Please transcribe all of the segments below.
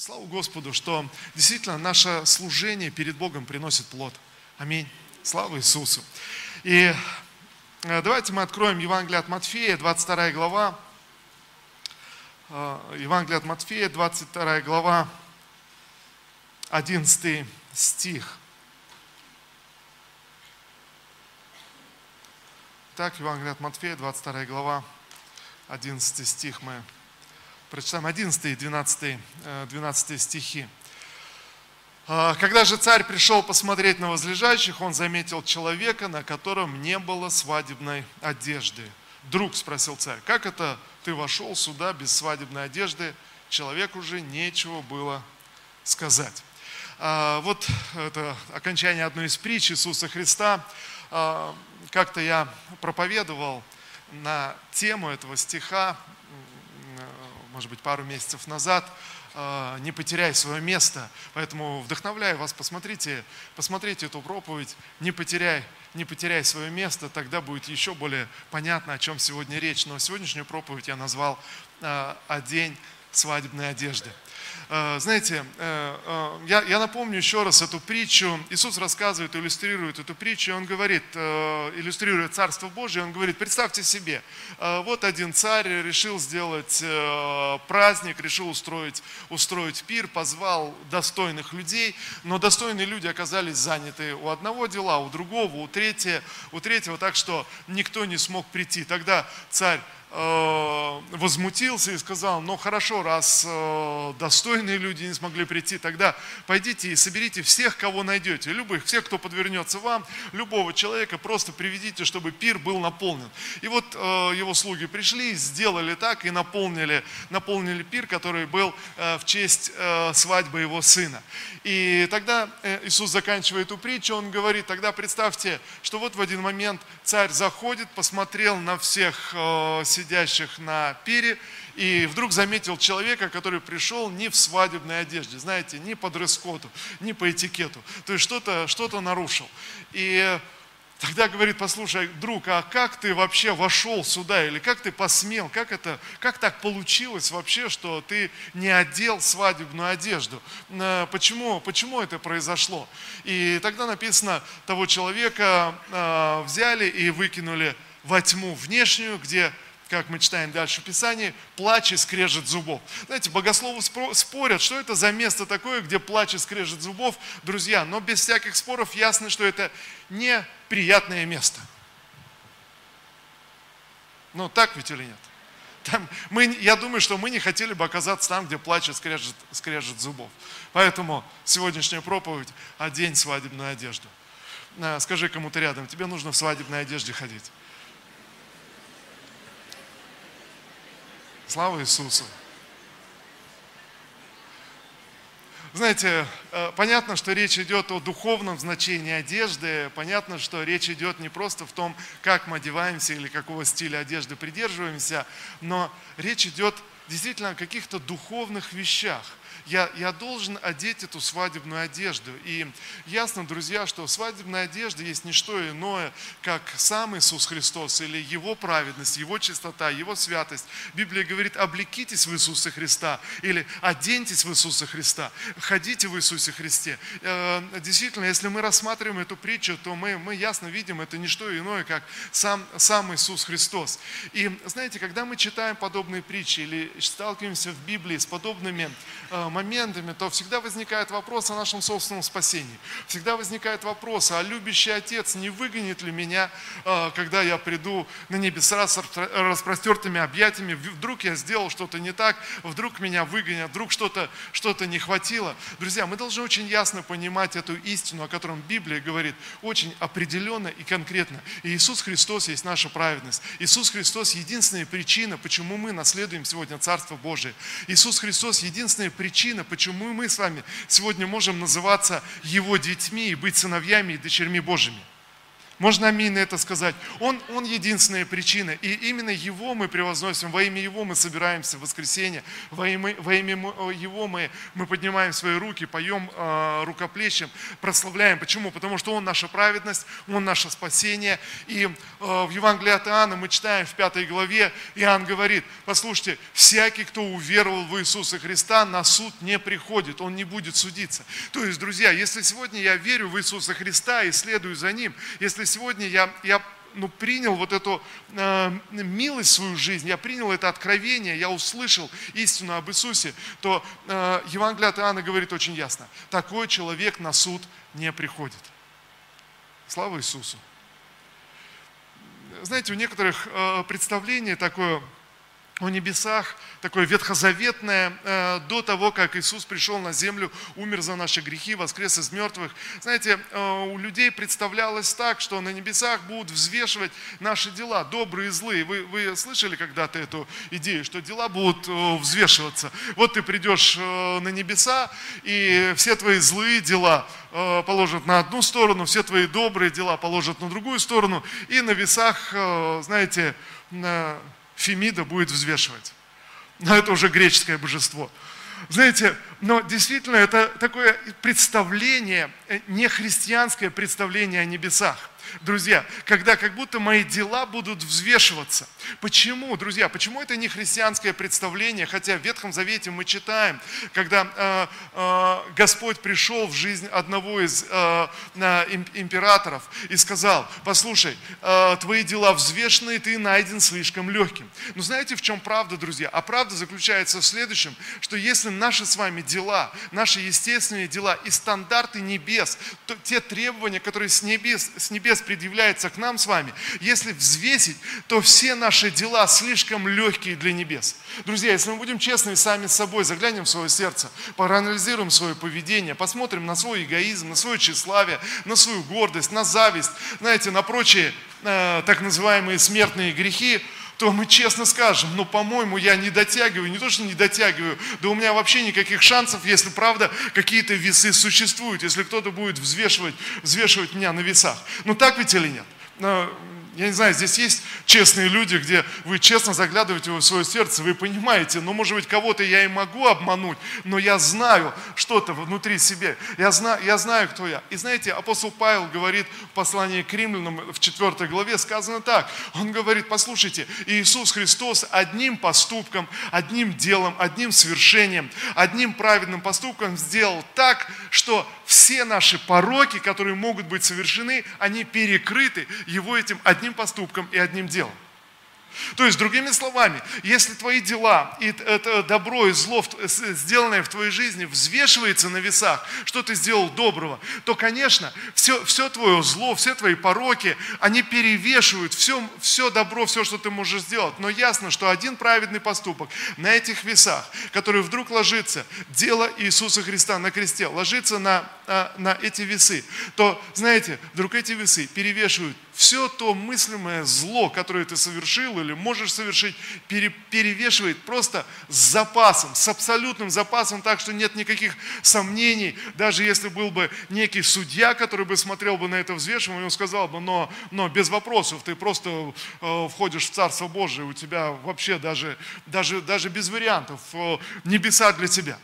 Слава Господу, что действительно наше служение перед Богом приносит плод. Аминь. Слава Иисусу. И э, давайте мы откроем Евангелие от Матфея, 22 глава. Э, Евангелие от Матфея, 22 глава, 11 стих. Так, Евангелие от Матфея, 22 глава, 11 стих мы Прочитаем 11 и 12, 12 стихи. «А, Когда же царь пришел посмотреть на возлежащих, он заметил человека, на котором не было свадебной одежды. Друг, спросил царь, как это ты вошел сюда без свадебной одежды? Человеку уже нечего было сказать. А, вот это окончание одной из притч Иисуса Христа. А, как-то я проповедовал на тему этого стиха может быть, пару месяцев назад, э, не потеряй свое место. Поэтому вдохновляю вас, посмотрите, посмотрите эту проповедь, не потеряй, не потеряй свое место, тогда будет еще более понятно, о чем сегодня речь. Но сегодняшнюю проповедь я назвал э, «О день свадебной одежды». Э, знаете, э, э, я, я напомню еще раз эту притчу. Иисус рассказывает, иллюстрирует эту притчу, он говорит, иллюстрирует Царство Божие, он говорит, представьте себе, вот один царь решил сделать праздник, решил устроить, устроить пир, позвал достойных людей, но достойные люди оказались заняты у одного дела, у другого, у третьего, у третьего, так что никто не смог прийти. Тогда царь возмутился и сказал, ну хорошо, раз э, достойные люди не смогли прийти, тогда пойдите и соберите всех, кого найдете, любых, всех, кто подвернется вам, любого человека, просто приведите, чтобы пир был наполнен. И вот э, его слуги пришли, сделали так и наполнили, наполнили пир, который был в честь свадьбы его сына. И тогда Иисус заканчивает эту притчу, он говорит, тогда представьте, что вот в один момент царь заходит, посмотрел на всех сидящих на пире, и вдруг заметил человека, который пришел не в свадебной одежде, знаете, не по дресс-коду, не по этикету, то есть что-то что нарушил. И Тогда говорит, послушай, друг, а как ты вообще вошел сюда, или как ты посмел, как, это, как так получилось вообще, что ты не одел свадебную одежду? Э, почему, почему это произошло? И тогда написано, того человека э, взяли и выкинули во тьму внешнюю, где как мы читаем дальше в Писании, плач и скрежет зубов. Знаете, богословы спорят, что это за место такое, где плач и скрежет зубов, друзья, но без всяких споров ясно, что это неприятное место. Ну, так ведь или нет? Там, мы, я думаю, что мы не хотели бы оказаться там, где плач и скрежет, скрежет зубов. Поэтому сегодняшняя проповедь – одень свадебную одежду. Скажи кому-то рядом, тебе нужно в свадебной одежде ходить. Слава Иисусу! Знаете, э, понятно, что речь идет о духовном значении одежды, понятно, что речь идет не просто в том, как мы одеваемся или какого стиля одежды придерживаемся, но речь идет действительно о каких-то духовных вещах я, я должен одеть эту свадебную одежду. И ясно, друзья, что свадебная одежда есть не что иное, как сам Иисус Христос или Его праведность, Его чистота, Его святость. Библия говорит, облекитесь в Иисуса Христа или оденьтесь в Иисуса Христа, ходите в Иисусе Христе. Э, действительно, если мы рассматриваем эту притчу, то мы, мы ясно видим, это не что иное, как сам, сам Иисус Христос. И знаете, когда мы читаем подобные притчи или сталкиваемся в Библии с подобными э, моментами, то всегда возникает вопрос о нашем собственном спасении. Всегда возникает вопрос, а любящий Отец не выгонит ли меня, а, когда я приду на небеса с распростертыми объятиями, вдруг я сделал что-то не так, вдруг меня выгонят, вдруг что-то что не хватило. Друзья, мы должны очень ясно понимать эту истину, о котором Библия говорит, очень определенно и конкретно. И Иисус Христос есть наша праведность. Иисус Христос единственная причина, почему мы наследуем сегодня Царство Божие. Иисус Христос единственная причина, причина, почему мы с вами сегодня можем называться Его детьми и быть сыновьями и дочерьми Божьими. Можно аминь на это сказать. Он, он единственная причина. И именно Его мы превозносим, во имя Его мы собираемся в воскресенье, во имя, во имя Его мы, мы поднимаем свои руки, поем э, рукоплещем, прославляем. Почему? Потому что Он наша праведность, Он наше спасение. И э, в Евангелии от Иоанна мы читаем в пятой главе, Иоанн говорит, послушайте, всякий, кто уверовал в Иисуса Христа, на суд не приходит, он не будет судиться. То есть, друзья, если сегодня я верю в Иисуса Христа и следую за Ним, если сегодня я, я ну, принял вот эту э, милость в свою жизнь, я принял это откровение, я услышал истину об Иисусе, то э, Евангелие от Иоанна говорит очень ясно, такой человек на суд не приходит. Слава Иисусу! Знаете, у некоторых э, представление такое о небесах, такое ветхозаветное, э, до того, как Иисус пришел на землю, умер за наши грехи, воскрес из мертвых. Знаете, э, у людей представлялось так, что на небесах будут взвешивать наши дела, добрые и злые. Вы, вы слышали когда-то эту идею, что дела будут э, взвешиваться? Вот ты придешь на небеса, и все твои злые дела положат на одну сторону, все твои добрые дела положат на другую сторону, и на весах, знаете, Фемида будет взвешивать. Но это уже греческое божество. Знаете, но действительно это такое представление, э, не христианское представление о небесах друзья, когда как будто мои дела будут взвешиваться. Почему, друзья, почему это не христианское представление, хотя в Ветхом Завете мы читаем, когда э, э, Господь пришел в жизнь одного из э, императоров и сказал, послушай, э, твои дела взвешены, ты найден слишком легким. Но знаете, в чем правда, друзья? А правда заключается в следующем, что если наши с вами дела, наши естественные дела и стандарты небес, то те требования, которые с небес, с небес Отец предъявляется к нам с вами, если взвесить, то все наши дела слишком легкие для небес. Друзья, если мы будем честны сами с собой, заглянем в свое сердце, проанализируем свое поведение, посмотрим на свой эгоизм, на свое тщеславие, на свою гордость, на зависть, знаете, на прочие э, так называемые смертные грехи, то мы честно скажем, ну, по-моему, я не дотягиваю, не то, что не дотягиваю, да у меня вообще никаких шансов, если, правда, какие-то весы существуют, если кто-то будет взвешивать, взвешивать меня на весах. Ну, так ведь или нет? Я не знаю, здесь есть честные люди, где вы честно заглядываете в свое сердце, вы понимаете, ну, может быть, кого-то я и могу обмануть, но я знаю что-то внутри себя, я знаю, я знаю, кто я. И знаете, апостол Павел говорит в послании к римлянам в 4 главе, сказано так, он говорит, послушайте, Иисус Христос одним поступком, одним делом, одним свершением, одним праведным поступком сделал так, что все наши пороки, которые могут быть совершены, они перекрыты Его этим одним поступком и одним делом. То есть, другими словами, если твои дела и это добро и зло, сделанное в твоей жизни, взвешивается на весах, что ты сделал доброго, то, конечно, все, все твое зло, все твои пороки, они перевешивают все, все добро, все, что ты можешь сделать. Но ясно, что один праведный поступок на этих весах, который вдруг ложится, дело Иисуса Христа на кресте, ложится на, а, на эти весы, то, знаете, вдруг эти весы перевешивают все то мыслимое зло, которое ты совершил или можешь совершить, перевешивает просто с запасом, с абсолютным запасом, так что нет никаких сомнений. Даже если был бы некий судья, который бы смотрел бы на это взвешивание, он сказал бы, но, но без вопросов, ты просто э, входишь в Царство Божие, у тебя вообще даже, даже, даже без вариантов э, небеса для тебя.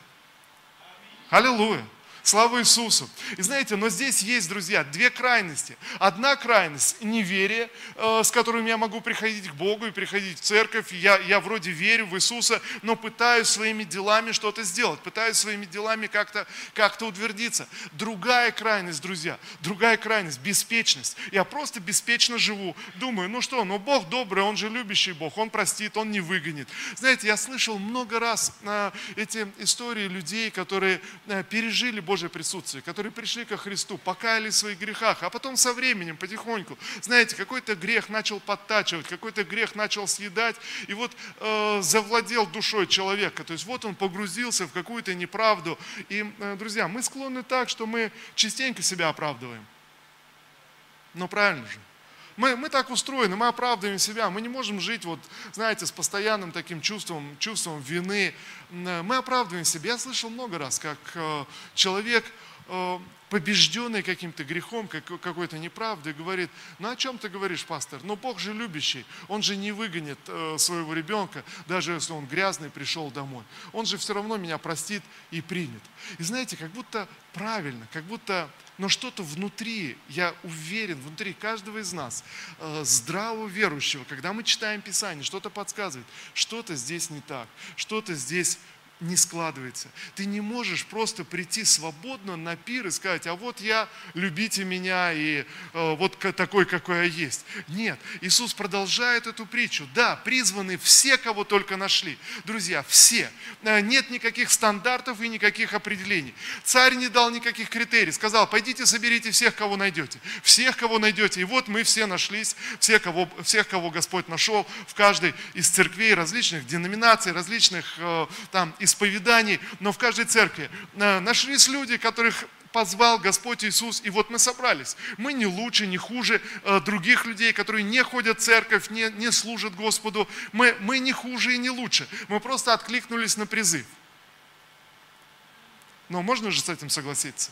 Аллилуйя. Слава Иисусу. И знаете, но здесь есть, друзья, две крайности. Одна крайность – неверие, э, с которым я могу приходить к Богу и приходить в церковь. Я, я вроде верю в Иисуса, но пытаюсь своими делами что-то сделать, пытаюсь своими делами как-то как утвердиться. Другая крайность, друзья, другая крайность – беспечность. Я просто беспечно живу. Думаю, ну что, ну Бог добрый, Он же любящий Бог, Он простит, Он не выгонит. Знаете, я слышал много раз э, эти истории людей, которые э, пережили Божье Божье присутствие, которые пришли ко Христу, покаялись в своих грехах, а потом со временем, потихоньку, знаете, какой-то грех начал подтачивать, какой-то грех начал съедать, и вот э, завладел душой человека. То есть вот он погрузился в какую-то неправду. И, э, друзья, мы склонны так, что мы частенько себя оправдываем. Но правильно же. Мы, мы так устроены, мы оправдываем себя, мы не можем жить, вот, знаете, с постоянным таким чувством, чувством вины. Мы оправдываем себя. Я слышал много раз, как э, человек побежденный каким-то грехом, какой-то неправдой, говорит, ну о чем ты говоришь, пастор? Ну Бог же любящий, Он же не выгонит э, своего ребенка, даже если он грязный пришел домой. Он же все равно меня простит и примет. И знаете, как будто правильно, как будто, но что-то внутри, я уверен, внутри каждого из нас, э, здравого верующего, когда мы читаем Писание, что-то подсказывает, что-то здесь не так, что-то здесь не складывается. Ты не можешь просто прийти свободно на пир и сказать, а вот я, любите меня, и э, вот такой, какой я есть. Нет, Иисус продолжает эту притчу. Да, призваны все, кого только нашли. Друзья, все. Э, нет никаких стандартов и никаких определений. Царь не дал никаких критерий. Сказал, пойдите соберите всех, кого найдете. Всех, кого найдете. И вот мы все нашлись, все, кого, всех, кого Господь нашел в каждой из церквей различных деноминаций, различных э, там исповеданий, но в каждой церкви э, нашлись люди, которых позвал Господь Иисус, и вот мы собрались. Мы не лучше, не хуже э, других людей, которые не ходят в церковь, не, не служат Господу. Мы, мы не хуже и не лучше. Мы просто откликнулись на призыв. Но можно же с этим согласиться?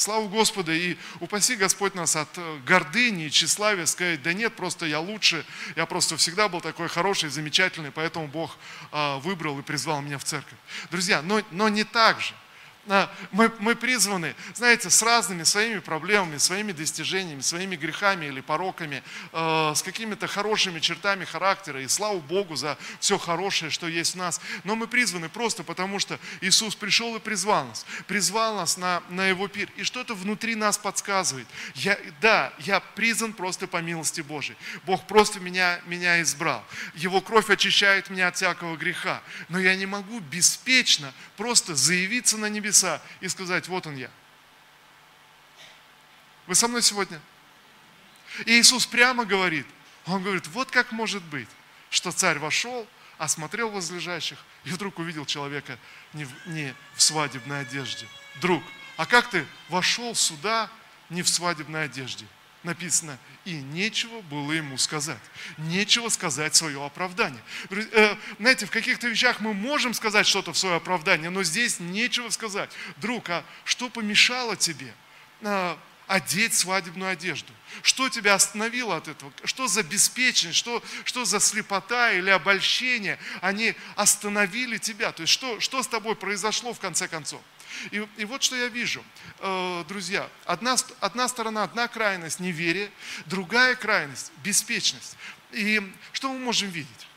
Слава Господу, и упаси Господь нас от э, гордыни и тщеславия, сказать, да нет, просто я лучше, я просто всегда был такой хороший, замечательный, поэтому Бог а, выбрал и призвал меня в церковь. Друзья, но, но не так же. Мы, мы призваны, знаете, с разными своими проблемами, своими достижениями, своими грехами или пороками, э, с какими-то хорошими чертами характера. И слава Богу за все хорошее, что есть в нас. Но мы призваны просто потому, что Иисус пришел и призвал нас. Призвал нас на, на Его пир. И что-то внутри нас подсказывает. Я, да, я призван просто по милости Божией. Бог просто меня, меня избрал. Его кровь очищает меня от всякого греха. Но я не могу беспечно просто заявиться на небеса небеса и сказать, вот он я. Вы со мной сегодня? И Иисус прямо говорит, Он говорит, вот как может быть, что царь вошел, осмотрел возлежащих и вдруг увидел человека не в, не в свадебной одежде. Друг, а как ты вошел сюда не в свадебной одежде? Написано, и нечего было ему сказать. Нечего сказать свое оправдание. Э, знаете, в каких-то вещах мы можем сказать что-то в свое оправдание, но здесь нечего сказать. Друг, а что помешало тебе а, одеть свадебную одежду? Что тебя остановило от этого? Что за беспечность, что, что за слепота или обольщение? Они остановили тебя. То есть что, что с тобой произошло в конце концов? И, и вот что я вижу, э, друзья. Одна, одна сторона, одна крайность – неверие, другая крайность – беспечность. И что мы можем видеть?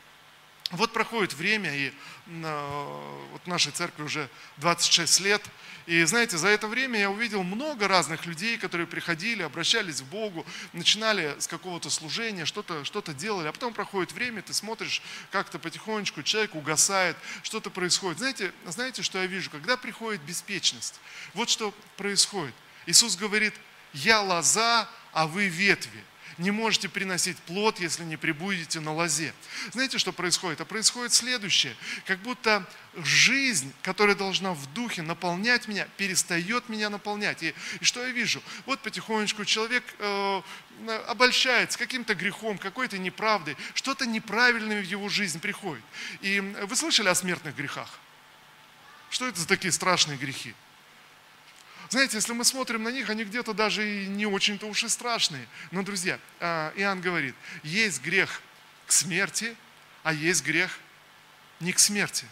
Вот проходит время, и э, вот нашей церкви уже 26 лет – и знаете, за это время я увидел много разных людей, которые приходили, обращались к Богу, начинали с какого-то служения, что-то что делали, а потом проходит время, ты смотришь, как-то потихонечку человек угасает, что-то происходит. Знаете, знаете, что я вижу? Когда приходит беспечность, вот что происходит. Иисус говорит, я лоза, а вы ветви не можете приносить плод, если не прибудете на лозе. Знаете, что происходит? А происходит следующее. Как будто жизнь, которая должна в духе наполнять меня, перестает меня наполнять. И, и что я вижу? Вот потихонечку человек э, обольщается каким-то грехом, какой-то неправдой, что-то неправильное в его жизнь приходит. И вы слышали о смертных грехах? Что это за такие страшные грехи? Знаете, если мы смотрим на них, они где-то даже и не очень-то уж и страшные. Но, друзья, а, Иоанн говорит, есть грех к смерти, а есть грех не к смерти.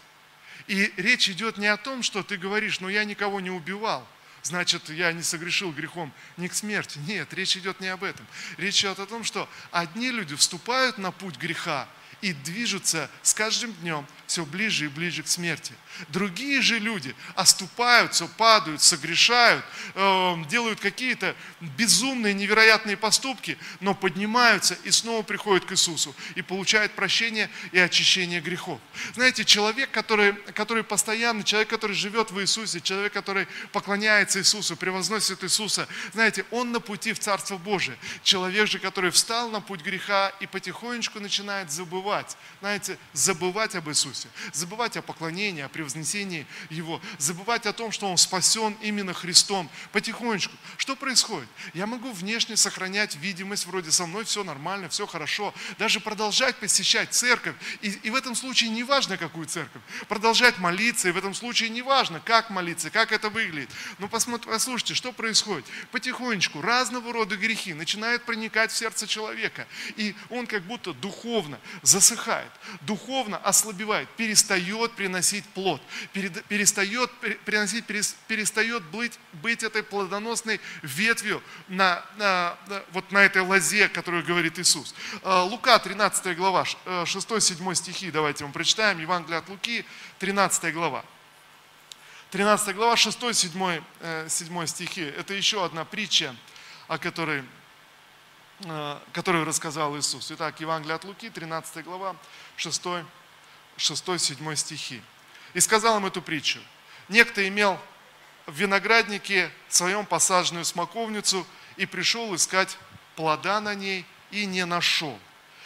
И речь идет не о том, что ты говоришь, но я никого не убивал, значит, я не согрешил грехом не к смерти. Нет, речь идет не об этом. Речь идет о том, что одни люди вступают на путь греха и движутся с каждым днем все ближе и ближе к смерти. Другие же люди оступаются, падают, согрешают, эм, делают какие-то безумные, невероятные поступки, но поднимаются и снова приходят к Иисусу и получают прощение и очищение грехов. Знаете, человек, который, который постоянно, человек, который живет в Иисусе, человек, который поклоняется Иисусу, превозносит Иисуса, знаете, он на пути в Царство Божие. Человек же, который встал на путь греха и потихонечку начинает забывать забывать, знаете, забывать об Иисусе, забывать о поклонении, о превознесении Его, забывать о том, что Он спасен именно Христом. Потихонечку. Что происходит? Я могу внешне сохранять видимость, вроде со мной все нормально, все хорошо, даже продолжать посещать церковь. И, и в этом случае не важно, какую церковь. Продолжать молиться, и в этом случае не важно, как молиться, как это выглядит. Но послушайте, что происходит? Потихонечку разного рода грехи начинают проникать в сердце человека. И он как будто духовно засыхает, духовно ослабевает, перестает приносить плод, перестает приносить, перестает быть, быть этой плодоносной ветвью на, на, вот на этой лозе, которую говорит Иисус. А, Лука, 13 глава, 6-7 стихи, давайте мы прочитаем, Евангелие от Луки, 13 глава. 13 глава, 6-7 7 стихи. Это еще одна притча, о которой Э, которую рассказал Иисус. Итак, Евангелие от Луки, 13 глава, 6, 6-7 стихи. «И сказал им эту притчу. Некто имел в винограднике своем посаженную смоковницу и пришел искать плода на ней и не нашел.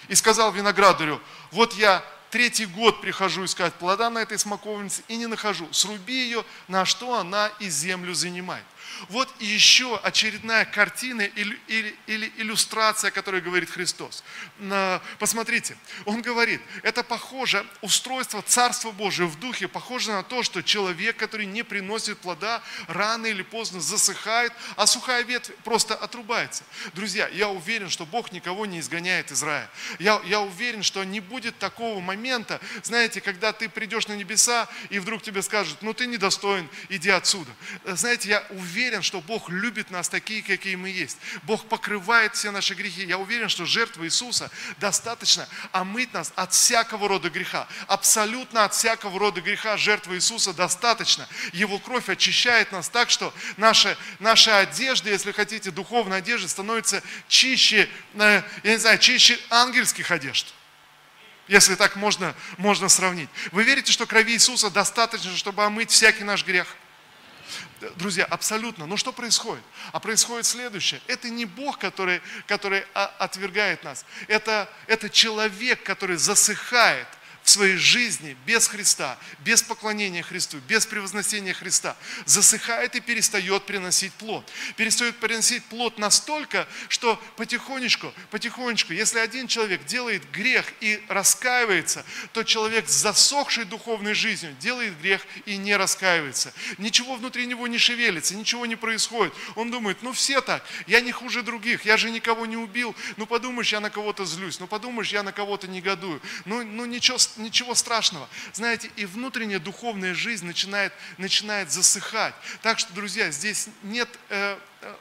И сказал виноградарю, вот я третий год прихожу искать плода на этой смоковнице и не нахожу. Сруби ее, на что она и землю занимает. Вот еще очередная картина или, или, или иллюстрация, о которой говорит Христос. Посмотрите, Он говорит, это похоже, устройство Царства Божия в духе похоже на то, что человек, который не приносит плода, рано или поздно засыхает, а сухая ветвь просто отрубается. Друзья, я уверен, что Бог никого не изгоняет из рая. Я, я уверен, что не будет такого момента, знаете, когда ты придешь на небеса, и вдруг тебе скажут, ну ты недостоин, иди отсюда. Знаете, я уверен, уверен, что Бог любит нас такие, какие мы есть. Бог покрывает все наши грехи. Я уверен, что жертва Иисуса достаточно омыть нас от всякого рода греха. Абсолютно от всякого рода греха жертва Иисуса достаточно. Его кровь очищает нас так, что наша, наша одежда, если хотите, духовная одежда, становится чище, э, я не знаю, чище ангельских одежд если так можно, можно сравнить. Вы верите, что крови Иисуса достаточно, чтобы омыть всякий наш грех? Друзья, абсолютно. Но что происходит? А происходит следующее. Это не Бог, который, который отвергает нас. Это, это человек, который засыхает своей жизни без Христа, без поклонения Христу, без превозносения Христа, засыхает и перестает приносить плод. Перестает приносить плод настолько, что потихонечку, потихонечку, если один человек делает грех и раскаивается, то человек с засохшей духовной жизнью делает грех и не раскаивается. Ничего внутри него не шевелится, ничего не происходит. Он думает, ну все так, я не хуже других, я же никого не убил, ну подумаешь, я на кого-то злюсь, ну подумаешь, я на кого-то негодую, ну, ну ничего ничего страшного. Знаете, и внутренняя духовная жизнь начинает, начинает засыхать. Так что, друзья, здесь нет э, э,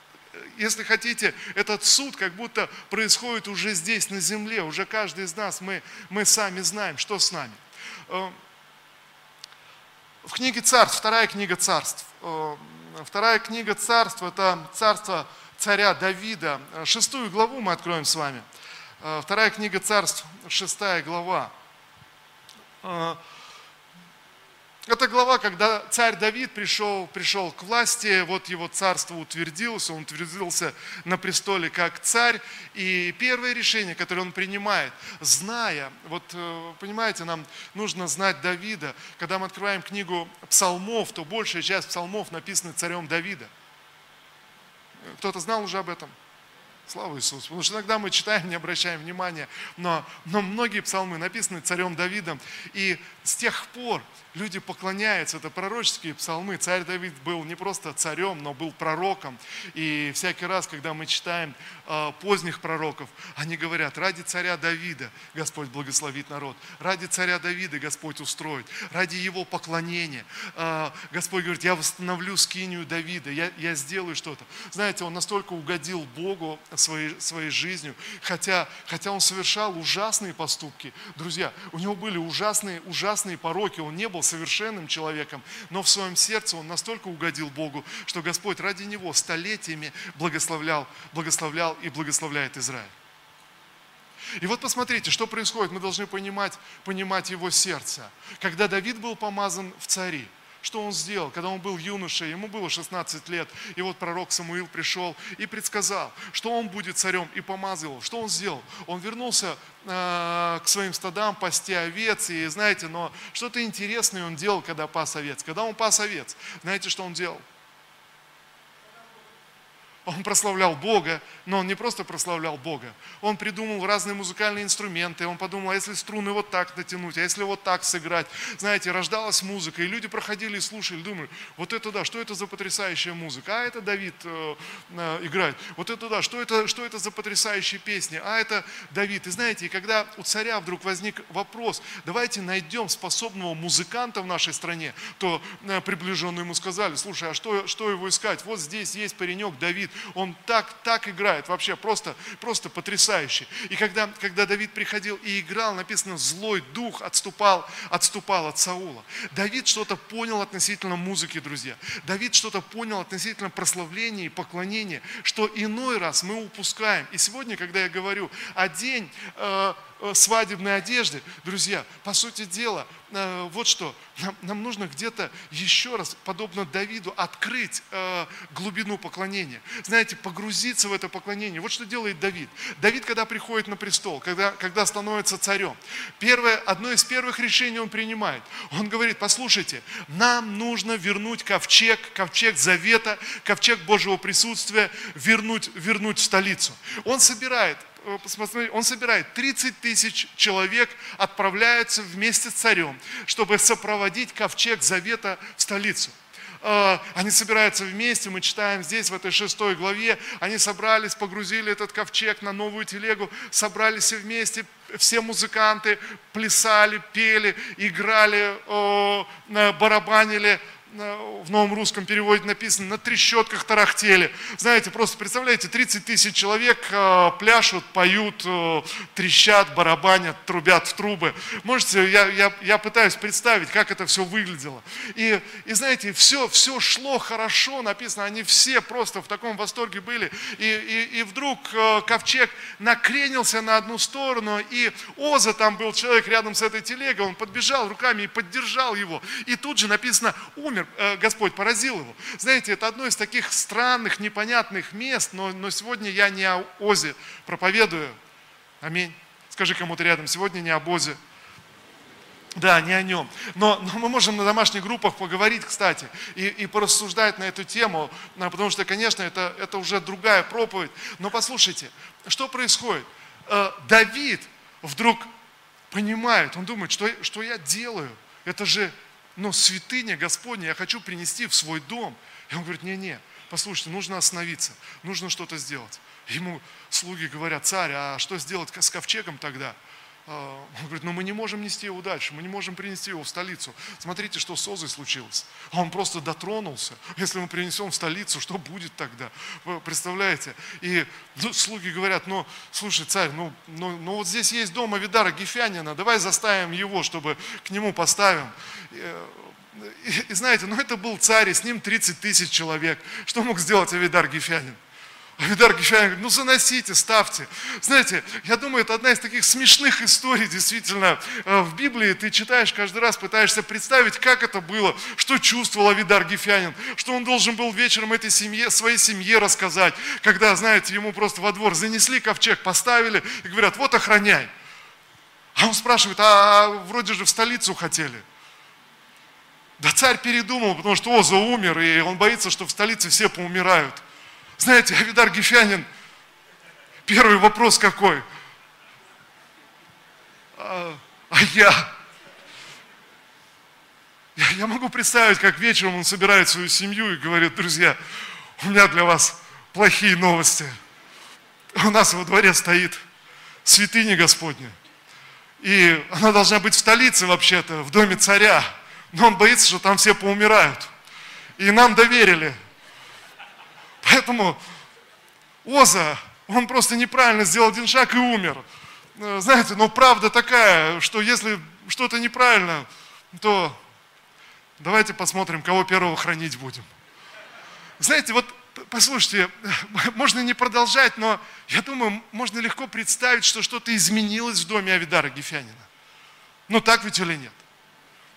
если хотите, этот суд как будто происходит уже здесь, на земле. Уже каждый из нас, мы, мы сами знаем, что с нами. Э, в книге царств, вторая книга царств. Вторая книга царств – это царство царя Давида. Шестую главу мы откроем с вами. Вторая книга царств, шестая глава. А, это глава, когда царь Давид пришел, пришел к власти, вот его царство утвердилось, он утвердился на престоле как царь. И первое решение, которое он принимает, зная, вот э, понимаете, нам нужно знать Давида. Когда мы открываем книгу псалмов, то большая часть псалмов написана царем Давида. Кто-то знал уже об этом? Слава Иисусу. Потому что иногда мы читаем, не обращаем внимания, но, но многие псалмы написаны царем Давидом. И с тех пор люди поклоняются, это пророческие псалмы. Царь Давид был не просто царем, но был пророком. И всякий раз, когда мы читаем поздних пророков, они говорят, ради царя Давида Господь благословит народ, ради царя Давида Господь устроит, ради его поклонения. Э, Господь говорит, я восстановлю скинию Давида, я, я сделаю что-то. Знаете, он настолько угодил Богу своей, своей жизнью, хотя, хотя он совершал ужасные поступки. Друзья, у него были ужасные, ужасные пороки, он не был совершенным человеком, но в своем сердце он настолько угодил Богу, что Господь ради него столетиями благословлял, благословлял и благословляет Израиль. И вот посмотрите, что происходит. Мы должны понимать, понимать его сердце. Когда Давид был помазан в цари, что он сделал, когда он был юношей, ему было 16 лет, и вот пророк Самуил пришел и предсказал, что он будет царем, и помазал его. Что он сделал? Он вернулся э, к своим стадам, пасти овец, и знаете, но что-то интересное он делал, когда пас овец. Когда он пас овец, знаете, что он делал? Он прославлял Бога, но он не просто прославлял Бога. Он придумал разные музыкальные инструменты. Он подумал, а если струны вот так натянуть, а если вот так сыграть. Знаете, рождалась музыка, и люди проходили и слушали, думали, вот это да, что это за потрясающая музыка? А это Давид э, э, играет. Вот это да, что это, что это за потрясающие песни? А это Давид. И знаете, и когда у царя вдруг возник вопрос, давайте найдем способного музыканта в нашей стране, то э, приближенные ему сказали, слушай, а что, что его искать? Вот здесь есть паренек Давид, он так, так играет, вообще просто, просто потрясающе. И когда, когда Давид приходил и играл, написано, злой дух отступал, отступал от Саула. Давид что-то понял относительно музыки, друзья. Давид что-то понял относительно прославления и поклонения, что иной раз мы упускаем. И сегодня, когда я говорю о день э, Э, свадебной одежды. Друзья, по сути дела, э, вот что, нам, нам нужно где-то еще раз, подобно Давиду, открыть э, глубину поклонения. Знаете, погрузиться в это поклонение. Вот что делает Давид. Давид, когда приходит на престол, когда, когда становится царем, первое, одно из первых решений он принимает. Он говорит, послушайте, нам нужно вернуть ковчег, ковчег завета, ковчег Божьего присутствия, вернуть, вернуть в столицу. Он собирает Э, посмотри, он собирает 30 тысяч человек, отправляются вместе с царем, чтобы сопроводить ковчег завета в столицу. Э, они собираются вместе, мы читаем здесь, в этой шестой главе, они собрались, погрузили этот ковчег на новую телегу, собрались вместе, все музыканты плясали, пели, играли, барабанили, в новом русском переводе написано, на трещотках тарахтели. Знаете, просто представляете, 30 тысяч человек э, пляшут, поют, э, трещат, барабанят, трубят в трубы. Можете, я, я, я пытаюсь представить, как это все выглядело. И, и знаете, все, все шло хорошо, написано, они все просто в таком восторге были. И, и, и вдруг э, ковчег накренился на одну сторону, и Оза, там был человек рядом с этой телегой, он подбежал руками и поддержал его. И тут же написано, умер Э, Господь поразил его. Знаете, это одно из таких странных, непонятных мест, но, но сегодня я не о Озе проповедую. Аминь. Скажи кому-то рядом, сегодня не об Озе. Да, не о нем. Но, но мы можем на домашних группах поговорить, кстати, и, и порассуждать на эту тему, потому что, конечно, это, это уже другая проповедь. Но послушайте, что происходит? Э, Давид вдруг понимает, он думает, что, что я делаю? Это же но святыня Господня я хочу принести в свой дом. И он говорит, не-не, послушайте, нужно остановиться, нужно что-то сделать. Ему слуги говорят, царь, а что сделать с ковчегом тогда? А, он говорит, ну мы не можем нести его дальше, мы не можем принести его в столицу. Смотрите, что с Озой случилось. А он просто дотронулся. Если мы принесем в столицу, что будет тогда? Вы представляете? И ну, слуги говорят, ну, слушай, царь, ну, ну, ну вот здесь есть дом Авидара Гефянина, давай заставим его, чтобы к нему поставим. И, и, и знаете, ну это был царь, и с ним 30 тысяч человек. Что мог сделать Авидар Гефянин? Авидар Гефянин говорит, ну заносите, ставьте. Знаете, я думаю, это одна из таких смешных историй, действительно, э, в Библии. Ты читаешь каждый раз, пытаешься представить, как это было, что чувствовал Авидар Гефянин, что он должен был вечером этой семье, своей семье рассказать, когда, знаете, ему просто во двор занесли ковчег, поставили и говорят, вот охраняй. А он спрашивает, а, а вроде же в столицу хотели. Да царь передумал, потому что Оза умер, и он боится, что в столице все поумирают. Знаете, Авидар Гефянин, первый вопрос какой? А, а я? я? Я могу представить, как вечером он собирает свою семью и говорит, друзья, у меня для вас плохие новости. У нас во дворе стоит святыня Господня. И она должна быть в столице вообще-то, в доме царя. Но он боится, что там все поумирают. И нам доверили – Поэтому Оза, он просто неправильно сделал один шаг и умер. Э, знаете, но правда такая, что если что-то неправильно, то давайте посмотрим, кого первого хранить будем. Знаете, вот послушайте, можно не продолжать, но я думаю, можно легко представить, что что-то изменилось в доме Авидара Гефянина. Ну так ведь или нет?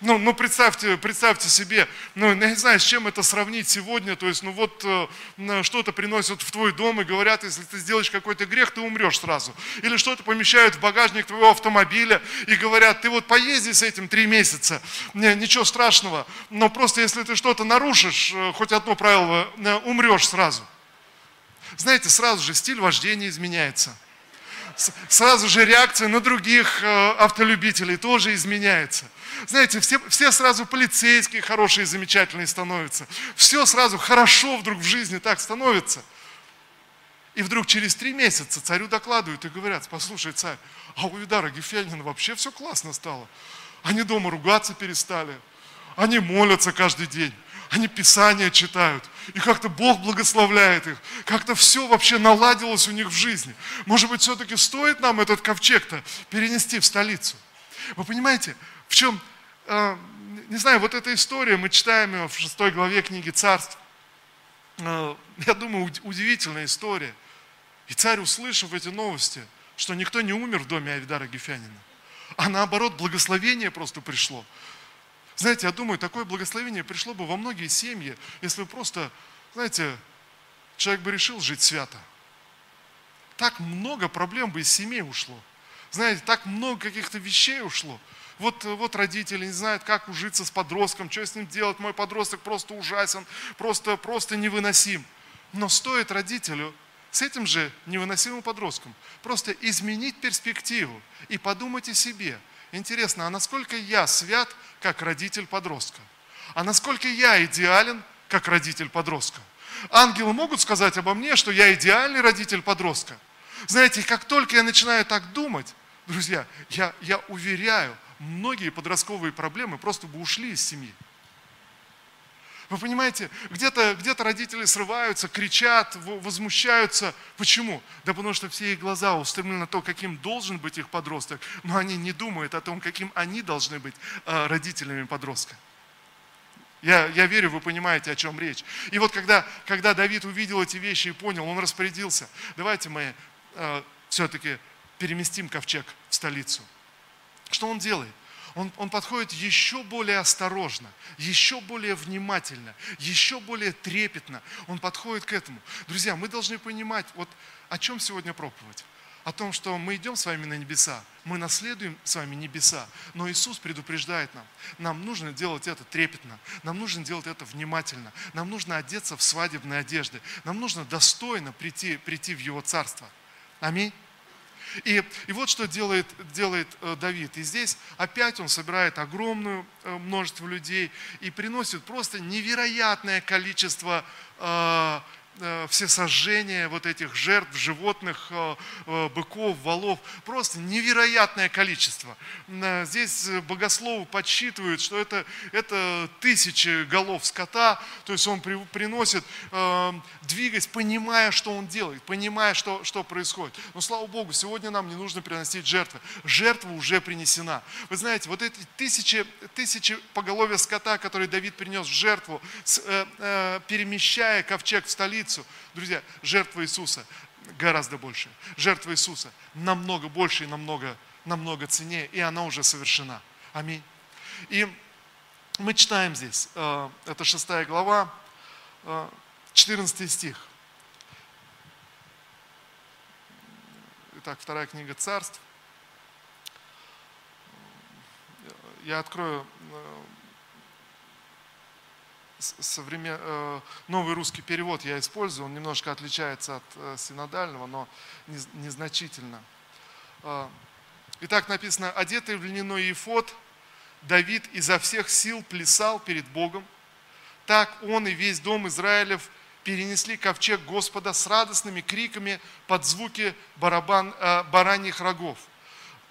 Ну, ну представьте, представьте себе, ну, я не знаю, с чем это сравнить сегодня, то есть, ну вот э, что-то приносят в твой дом и говорят, если ты сделаешь какой-то грех, ты умрешь сразу. Или что-то помещают в багажник твоего автомобиля и говорят, ты вот поезди с этим три месяца, не, ничего страшного, но просто если ты что-то нарушишь, э, хоть одно правило, э, умрешь сразу. Знаете, сразу же стиль вождения изменяется – сразу же реакция на других э, автолюбителей тоже изменяется. Знаете, все, все сразу полицейские хорошие, замечательные становятся. Все сразу хорошо вдруг в жизни так становится. И вдруг через три месяца царю докладывают и говорят, послушай, царь, а у Видара Гефельнина вообще все классно стало. Они дома ругаться перестали, они молятся каждый день, они Писания читают, и как-то Бог благословляет их, как-то все вообще наладилось у них в жизни. Может быть, все-таки стоит нам этот ковчег-то перенести в столицу? Вы понимаете, в чем, э, не знаю, вот эта история, мы читаем ее в шестой главе книги Царств. Э, я думаю, удивительная история. И царь, услышав эти новости, что никто не умер в доме Авидара Гефянина, а наоборот, благословение просто пришло. Знаете, я думаю, такое благословение пришло бы во многие семьи, если бы просто, знаете, человек бы решил жить свято. Так много проблем бы из семей ушло. Знаете, так много каких-то вещей ушло. Вот, вот родители не знают, как ужиться с подростком, что с ним делать. Мой подросток просто ужасен, просто, просто невыносим. Но стоит родителю с этим же невыносимым подростком просто изменить перспективу и подумать о себе – Интересно, а насколько я свят, как родитель подростка? А насколько я идеален, как родитель подростка? Ангелы могут сказать обо мне, что я идеальный родитель подростка. Знаете, как только я начинаю так думать, друзья, я, я уверяю, многие подростковые проблемы просто бы ушли из семьи. Вы понимаете, где-то где родители срываются, кричат, возмущаются. Почему? Да потому что все их глаза устремлены на то, каким должен быть их подросток, но они не думают о том, каким они должны быть а, родителями подростка. Я, я верю, вы понимаете, о чем речь. И вот когда, когда Давид увидел эти вещи и понял, он распорядился, давайте мы э, все-таки переместим ковчег в столицу. Что он делает? Он, он подходит еще более осторожно, еще более внимательно, еще более трепетно. Он подходит к этому. Друзья, мы должны понимать, вот о чем сегодня проповедь. О том, что мы идем с вами на небеса, мы наследуем с вами небеса, но Иисус предупреждает нам, нам нужно делать это трепетно, нам нужно делать это внимательно, нам нужно одеться в свадебные одежды, нам нужно достойно прийти, прийти в Его Царство. Аминь. И, и вот что делает, делает э, Давид. И здесь опять он собирает огромное э, множество людей и приносит просто невероятное количество э, все сожжения вот этих жертв животных, э, э, быков, валов, просто невероятное количество. Здесь богословы подсчитывают, что это, это тысячи голов скота, то есть он приносит, двигаясь, понимая, что он делает, понимая, что, что происходит. Но слава Богу, сегодня нам не нужно приносить жертвы. Жертва уже принесена. Вы знаете, вот эти тысячи, тысячи поголовья скота, которые Давид принес в жертву, перемещая ковчег в столицу, границу. Друзья, жертва Иисуса гораздо больше. Жертва Иисуса намного больше и намного, намного ценнее, и она уже совершена. Аминь. И мы читаем здесь, э, это шестая глава, 14 э, стих. Итак, вторая книга царств. Я открою э, современ... Э, новый русский перевод я использую, он немножко отличается от э, синодального, но незначительно. Э, итак, написано, одетый в льняной ефот, Давид изо всех сил плясал перед Богом. Так он и весь дом Израилев перенесли ковчег Господа с радостными криками под звуки барабан, бараньих рогов.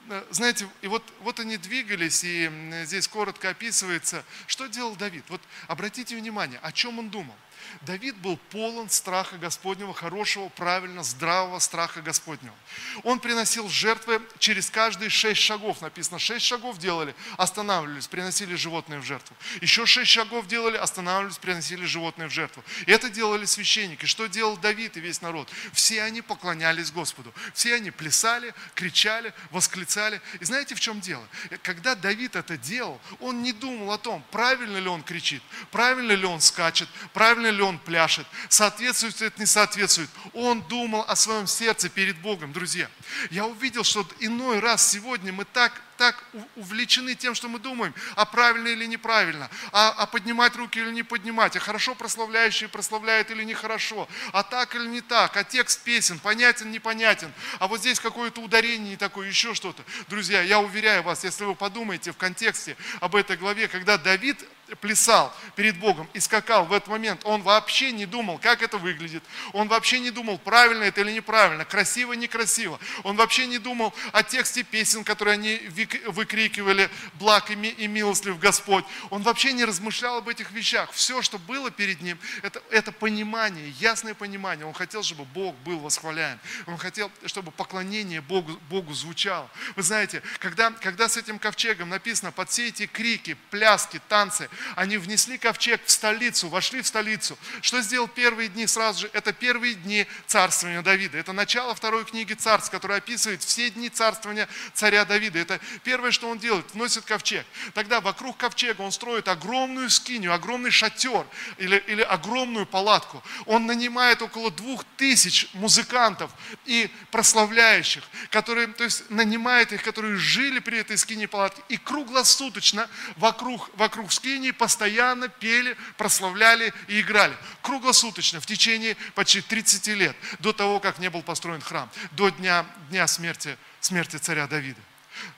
Э, знаете, и вот, вот они двигались, и здесь коротко описывается, что делал Давид. Вот обратите внимание, о чем он думал. Давид был полон страха Господнего, хорошего, правильно, здравого страха Господнего. Он приносил жертвы через каждые шесть шагов. Написано, шесть шагов делали, останавливались, приносили животное в жертву. Еще шесть шагов делали, останавливались, приносили животное в жертву. Это делали священники. Что делал Давид и весь народ? Все они поклонялись Господу. Все они плясали, кричали, восклицали. И знаете, в чем дело? Когда Давид это делал, он не думал о том, правильно ли он кричит, правильно ли он скачет, правильно ли он пляшет, соответствует это, не соответствует. Он думал о своем сердце перед Богом, друзья. Я увидел, что иной раз сегодня мы так так увлечены тем, что мы думаем, а правильно или неправильно, а, а поднимать руки или не поднимать, а хорошо прославляющие прославляют или нехорошо, а так или не так, а текст песен понятен, непонятен, а вот здесь какое-то ударение не такое, еще что-то. Друзья, я уверяю вас, если вы подумаете в контексте об этой главе, когда Давид плясал перед Богом и скакал в этот момент, он вообще не думал, как это выглядит. Он вообще не думал, правильно это или неправильно, красиво, некрасиво. Он вообще не думал о тексте песен, которые они выкрикивали, благ и милостлив Господь. Он вообще не размышлял об этих вещах. Все, что было перед ним, это, это понимание, ясное понимание. Он хотел, чтобы Бог был восхваляем. Он хотел, чтобы поклонение Богу, Богу звучало. Вы знаете, когда, когда с этим ковчегом написано, под все эти крики, пляски, танцы, они внесли ковчег в столицу, вошли в столицу. Что сделал первые дни сразу же? Это первые дни царствования Давида. Это начало второй книги царств, которая описывает все дни царствования царя Давида. Это первое, что он делает, вносит ковчег. Тогда вокруг ковчега он строит огромную скинию, огромный шатер или, или огромную палатку. Он нанимает около двух тысяч музыкантов и прославляющих, которые, то есть нанимает их, которые жили при этой скине палатке. И круглосуточно вокруг, вокруг скини служении постоянно пели, прославляли и играли. Круглосуточно, в течение почти 30 лет, до того, как не был построен храм, до дня, дня смерти, смерти царя Давида.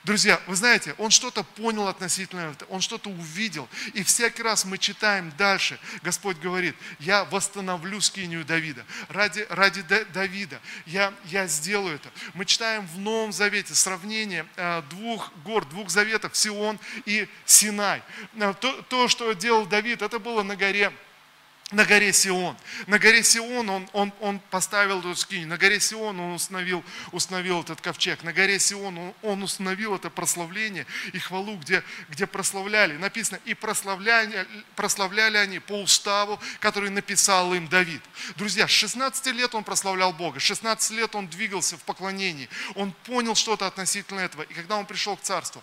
Друзья, вы знаете, он что-то понял относительно этого, он что-то увидел. И всякий раз мы читаем дальше, Господь говорит, я восстановлю скинию Давида. Ради, ради Давида я, я сделаю это. Мы читаем в Новом Завете сравнение э, двух гор, двух заветов, Сион и Синай. Э, то, то, что делал Давид, это было на горе на горе Сион. На горе Сион он, он, он поставил эту скинь. На горе Сион он установил, установил этот ковчег. На горе Сион он, он установил это прославление и хвалу, где, где прославляли. Написано, и прославляли, прославляли они по уставу, который написал им Давид. Друзья, с 16 лет он прославлял Бога. С 16 лет он двигался в поклонении. Он понял что-то относительно этого. И когда он пришел к царству,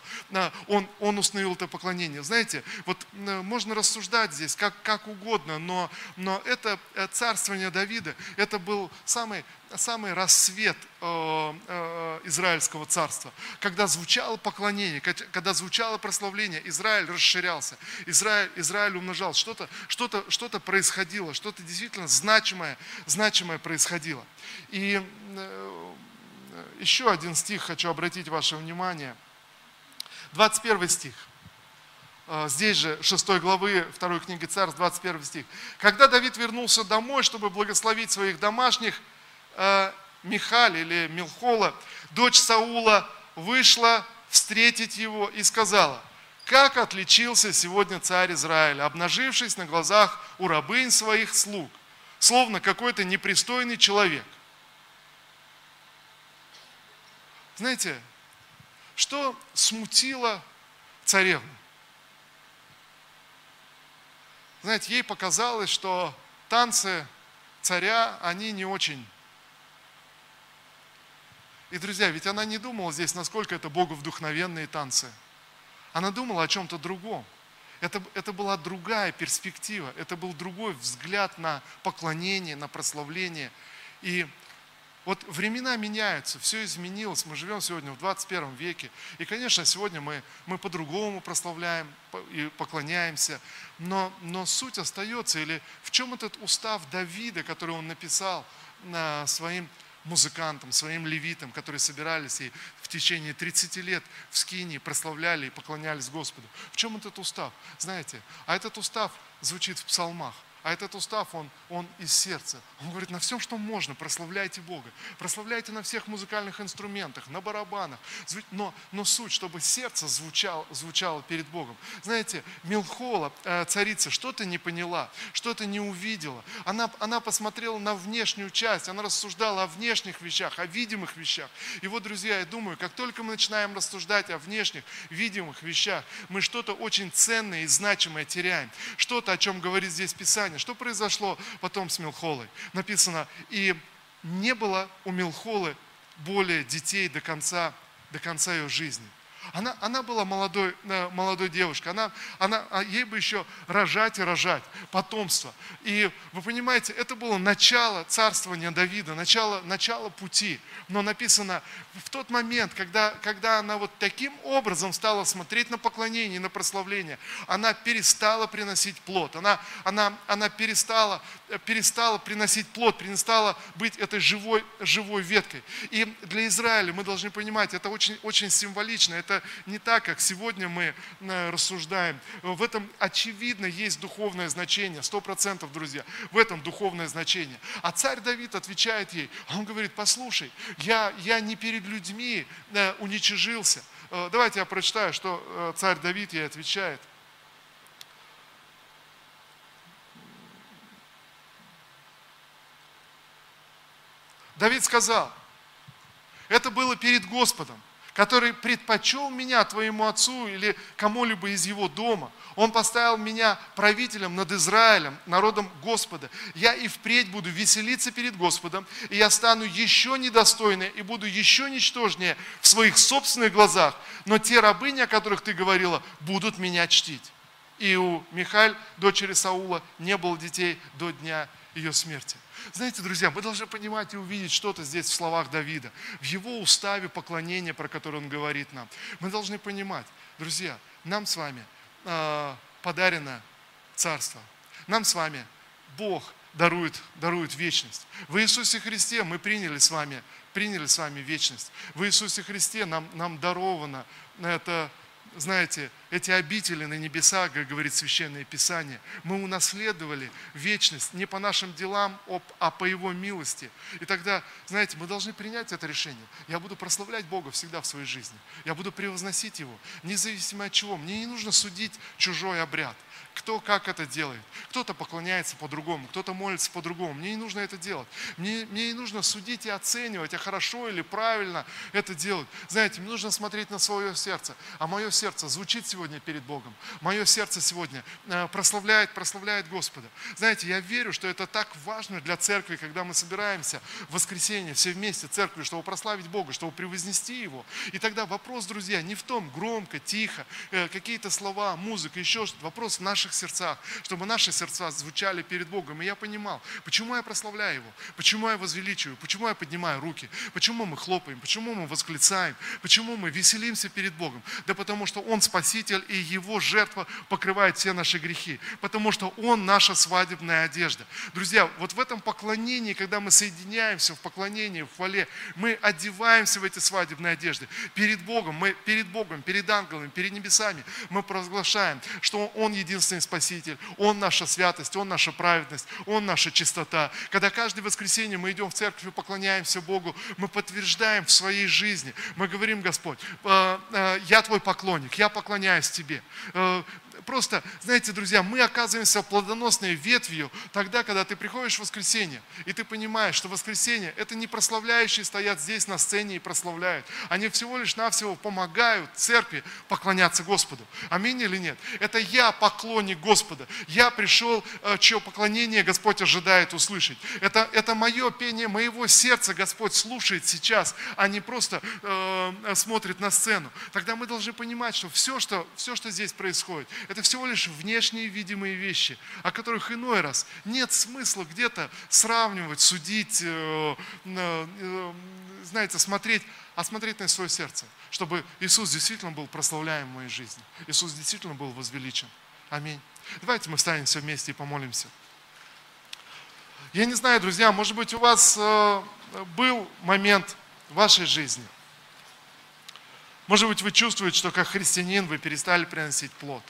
он, он установил это поклонение. Знаете, вот можно рассуждать здесь как, как угодно, но но это э, царствование Давида, это был самый, самый рассвет э, э, Израильского царства, когда звучало поклонение, когда звучало прославление, Израиль расширялся, Израиль, Израиль умножал, что-то что -то, что -то происходило, что-то действительно значимое, значимое происходило. И еще один стих хочу обратить ваше внимание. 21 стих. А, здесь же 6 главы 2 книги Царств, 21 стих. Когда Давид вернулся домой, чтобы благословить своих домашних, а, Михаль или Милхола, дочь Саула, вышла встретить его и сказала, как отличился сегодня царь Израиля, обнажившись на глазах у рабынь своих слуг, словно какой-то непристойный человек. Знаете, что смутило царевну? Знаете, ей показалось, что танцы царя, они не очень. И, друзья, ведь она не думала здесь, насколько это Богу вдохновенные танцы. Она думала о чем-то другом. Это, это была другая перспектива, это был другой взгляд на поклонение, на прославление. И вот времена меняются, все изменилось, мы живем сегодня в 21 веке. И, конечно, сегодня мы, мы по-другому прославляем и поклоняемся, но, но суть остается. Или в чем этот устав Давида, который он написал своим музыкантам, своим левитам, которые собирались и в течение 30 лет в Скинии прославляли и поклонялись Господу. В чем этот устав? Знаете, а этот устав звучит в псалмах. А этот устав, он, он из сердца. Он говорит, на всем, что можно, прославляйте Бога. Прославляйте на всех музыкальных инструментах, на барабанах. Но, но суть, чтобы сердце звучало, звучало перед Богом. Знаете, Милхола, э, царица, что-то не поняла, что-то не увидела. Она, она посмотрела на внешнюю часть, она рассуждала о внешних вещах, о видимых вещах. И вот, друзья, я думаю, как только мы начинаем рассуждать о внешних, видимых вещах, мы что-то очень ценное и значимое теряем. Что-то, о чем говорит здесь Писание. Что произошло потом с Милхолой? Написано, и не было у Милхолы более детей до конца, до конца ее жизни. Она, она была молодой, э, молодой девушкой, она, она, а ей бы еще рожать и рожать, потомство. И вы понимаете, это было начало царствования Давида, начало, начало пути. Но написано, в тот момент, когда, когда она вот таким образом стала смотреть на поклонение, на прославление, она перестала приносить плод, она, она, она перестала, перестала приносить плод, перестала быть этой живой, живой веткой. И для Израиля мы должны понимать, это очень, очень символично, это не так, как сегодня мы э, рассуждаем. В этом очевидно есть духовное значение, сто процентов, друзья, в этом духовное значение. А царь Давид отвечает ей, он говорит, послушай, я, я не перед людьми э, уничижился. Э, давайте я прочитаю, что царь Давид ей отвечает. Давид сказал, это было перед Господом который предпочел меня твоему отцу или кому-либо из его дома. Он поставил меня правителем над Израилем, народом Господа. Я и впредь буду веселиться перед Господом, и я стану еще недостойнее и буду еще ничтожнее в своих собственных глазах. Но те рабыни, о которых ты говорила, будут меня чтить. И у Михаль, дочери Саула, не было детей до дня ее смерти. Знаете, друзья, мы должны понимать и увидеть что-то здесь в словах Давида, в его уставе поклонения, про который он говорит нам. Мы должны понимать, друзья, нам с вами э, подарено царство. Нам с вами Бог дарует, дарует вечность. В Иисусе Христе мы приняли с вами, приняли с вами вечность. В Иисусе Христе нам, нам даровано это знаете, эти обители на небесах, как говорит Священное Писание, мы унаследовали вечность не по нашим делам, а по Его милости. И тогда, знаете, мы должны принять это решение. Я буду прославлять Бога всегда в своей жизни. Я буду превозносить Его, независимо от чего. Мне не нужно судить чужой обряд кто как это делает. Кто-то поклоняется по-другому, кто-то молится по-другому. Мне не нужно это делать. Мне, мне не нужно судить и оценивать, а хорошо или правильно это делать. Знаете, мне нужно смотреть на свое сердце. А мое сердце звучит сегодня перед Богом. Мое сердце сегодня э, прославляет, прославляет Господа. Знаете, я верю, что это так важно для церкви, когда мы собираемся в воскресенье все вместе в церкви, чтобы прославить Бога, чтобы превознести Его. И тогда вопрос, друзья, не в том, громко, тихо, э, какие-то слова, музыка, еще что-то. Вопрос в наших сердцах, чтобы наши сердца звучали перед Богом. И я понимал, почему я прославляю Его, почему я возвеличиваю, почему я поднимаю руки, почему мы хлопаем, почему мы восклицаем, почему мы веселимся перед Богом. Да потому что Он Спаситель, и Его жертва покрывает все наши грехи, потому что Он наша свадебная одежда. Друзья, вот в этом поклонении, когда мы соединяемся в поклонении, в хвале, мы одеваемся в эти свадебные одежды. Перед Богом, мы перед Богом, перед ангелами, перед небесами мы провозглашаем, что Он единственный единственный Спаситель, Он наша святость, Он наша праведность, Он наша чистота. Когда каждое воскресенье мы идем в церковь и поклоняемся Богу, мы подтверждаем в своей жизни, мы говорим, Господь, «Э, э, я Твой поклонник, я поклоняюсь Тебе. Э, просто, знаете, друзья, мы оказываемся плодоносной ветвью тогда, когда ты приходишь в воскресенье, и ты понимаешь, что воскресенье – это не прославляющие стоят здесь на сцене и прославляют. Они всего лишь навсего помогают церкви поклоняться Господу. Аминь или нет? Это я поклонник Господа. Я пришел, э, чье поклонение Господь ожидает услышать. Это, это мое пение моего сердца Господь слушает сейчас, а не просто э, смотрит на сцену. Тогда мы должны понимать, что все, что, все, что здесь происходит, это это всего лишь внешние видимые вещи, о которых иной раз нет смысла где-то сравнивать, судить, э, э, знаете, смотреть, а смотреть на свое сердце, чтобы Иисус действительно был прославляем в моей жизни. Иисус действительно был возвеличен. Аминь. Давайте мы встанем все вместе и помолимся. Я не знаю, друзья, может быть, у вас э, был момент в вашей жизни. Может быть, вы чувствуете, что как христианин вы перестали приносить плод.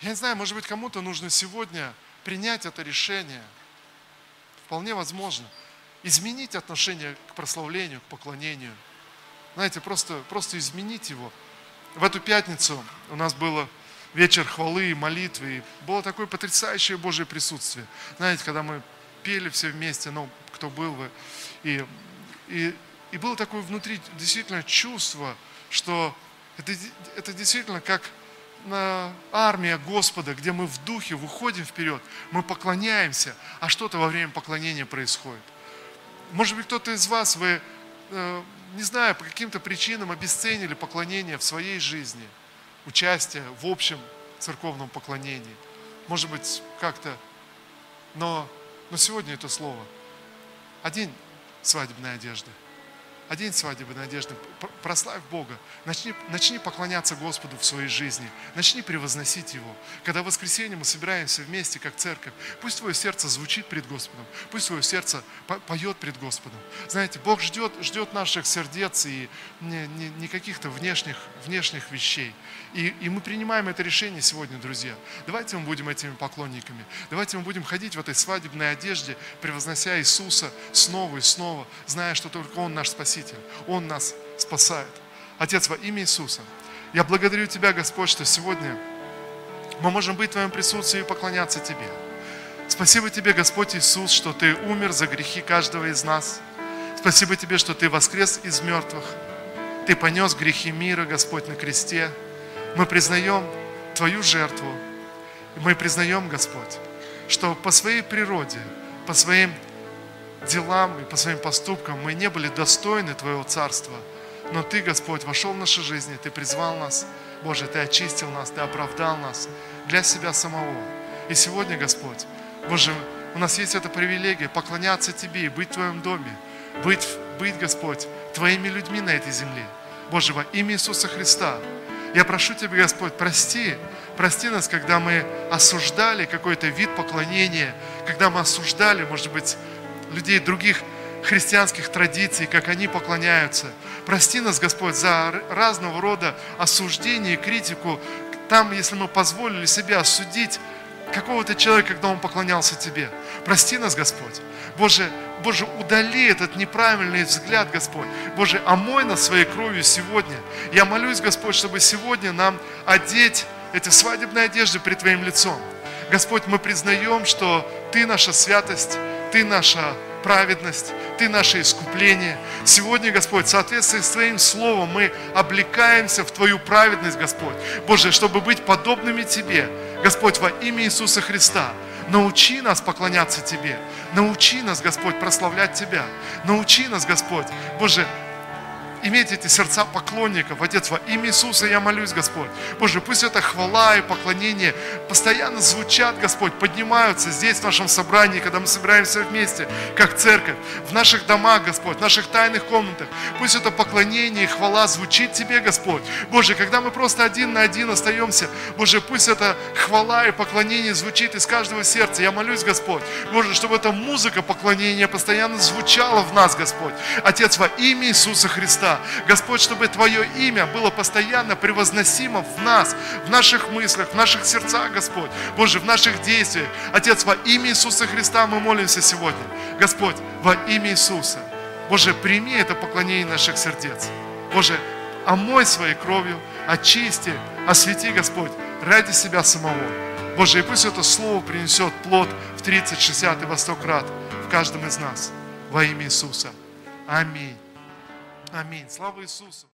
Я не знаю, может быть, кому-то нужно сегодня принять это решение. Вполне возможно. Изменить отношение к прославлению, к поклонению. Знаете, просто, просто изменить его. В эту пятницу у нас было вечер хвалы и молитвы. И было такое потрясающее Божье присутствие. Знаете, когда мы пели все вместе, ну, кто был вы, и, и, и было такое внутри действительно чувство, что это, это действительно как армия Господа, где мы в духе выходим вперед, мы поклоняемся, а что-то во время поклонения происходит. Может быть, кто-то из вас, вы, э, не знаю, по каким-то причинам обесценили поклонение в своей жизни, участие в общем церковном поклонении. Может быть, как-то, но, но сегодня это слово. Одень свадебная одежда – Одень свадебную одежду, прославь Бога. Начни, начни поклоняться Господу в своей жизни. Начни превозносить Его. Когда в воскресенье мы собираемся вместе, как церковь, пусть твое сердце звучит пред Господом, пусть твое сердце поет пред Господом. Знаете, Бог ждет, ждет наших сердец и не, не, не каких-то внешних, внешних вещей. И, и мы принимаем это решение сегодня, друзья. Давайте мы будем этими поклонниками. Давайте мы будем ходить в этой свадебной одежде, превознося Иисуса снова и снова, зная, что только Он наш Спаситель. Он нас спасает. Отец, во имя Иисуса, я благодарю Тебя, Господь, что сегодня мы можем быть в Твоем присутствии и поклоняться Тебе. Спасибо Тебе, Господь Иисус, что Ты умер за грехи каждого из нас. Спасибо Тебе, что Ты воскрес из мертвых. Ты понес грехи мира, Господь, на кресте. Мы признаем Твою жертву. Мы признаем, Господь, что по своей природе, по своим делам и по своим поступкам мы не были достойны Твоего Царства. Но Ты, Господь, вошел в наши жизни, Ты призвал нас, Боже, Ты очистил нас, Ты оправдал нас для себя самого. И сегодня, Господь, Боже, у нас есть эта привилегия поклоняться Тебе и быть в Твоем доме, быть, быть, Господь, Твоими людьми на этой земле. Боже, во имя Иисуса Христа, я прошу Тебя, Господь, прости, прости нас, когда мы осуждали какой-то вид поклонения, когда мы осуждали, может быть, людей других христианских традиций, как они поклоняются. Прости нас, Господь, за разного рода осуждение критику. Там, если мы позволили себе осудить какого-то человека, когда он поклонялся Тебе. Прости нас, Господь. Боже, Боже, удали этот неправильный взгляд, Господь. Боже, омой нас своей кровью сегодня. Я молюсь, Господь, чтобы сегодня нам одеть эти свадебные одежды пред Твоим лицом. Господь, мы признаем, что Ты наша святость, ты наша праведность, Ты наше искупление. Сегодня, Господь, в соответствии с Твоим Словом мы облекаемся в Твою праведность, Господь. Боже, чтобы быть подобными Тебе, Господь, во имя Иисуса Христа. Научи нас поклоняться Тебе. Научи нас, Господь, прославлять Тебя. Научи нас, Господь, Боже, иметь эти сердца поклонников. Отец, во имя Иисуса я молюсь, Господь. Боже, пусть эта хвала и поклонение постоянно звучат, Господь, поднимаются здесь, в нашем собрании, когда мы собираемся вместе, как церковь, в наших домах, Господь, в наших тайных комнатах. Пусть это поклонение и хвала звучит Тебе, Господь. Боже, когда мы просто один на один остаемся, Боже, пусть эта хвала и поклонение звучит из каждого сердца. Я молюсь, Господь, Боже, чтобы эта музыка поклонения постоянно звучала в нас, Господь. Отец, во имя Иисуса Христа, Господь, чтобы Твое имя было постоянно превозносимо в нас, в наших мыслях, в наших сердцах, Господь. Боже, в наших действиях. Отец, во имя Иисуса Христа мы молимся сегодня. Господь, во имя Иисуса. Боже, прими это поклонение наших сердец. Боже, омой своей кровью, очисти, освети, Господь, ради себя самого. Боже, и пусть это слово принесет плод в 30, 60 и во 100 крат в каждом из нас. Во имя Иисуса. Аминь. Аминь. Слава Иисусу!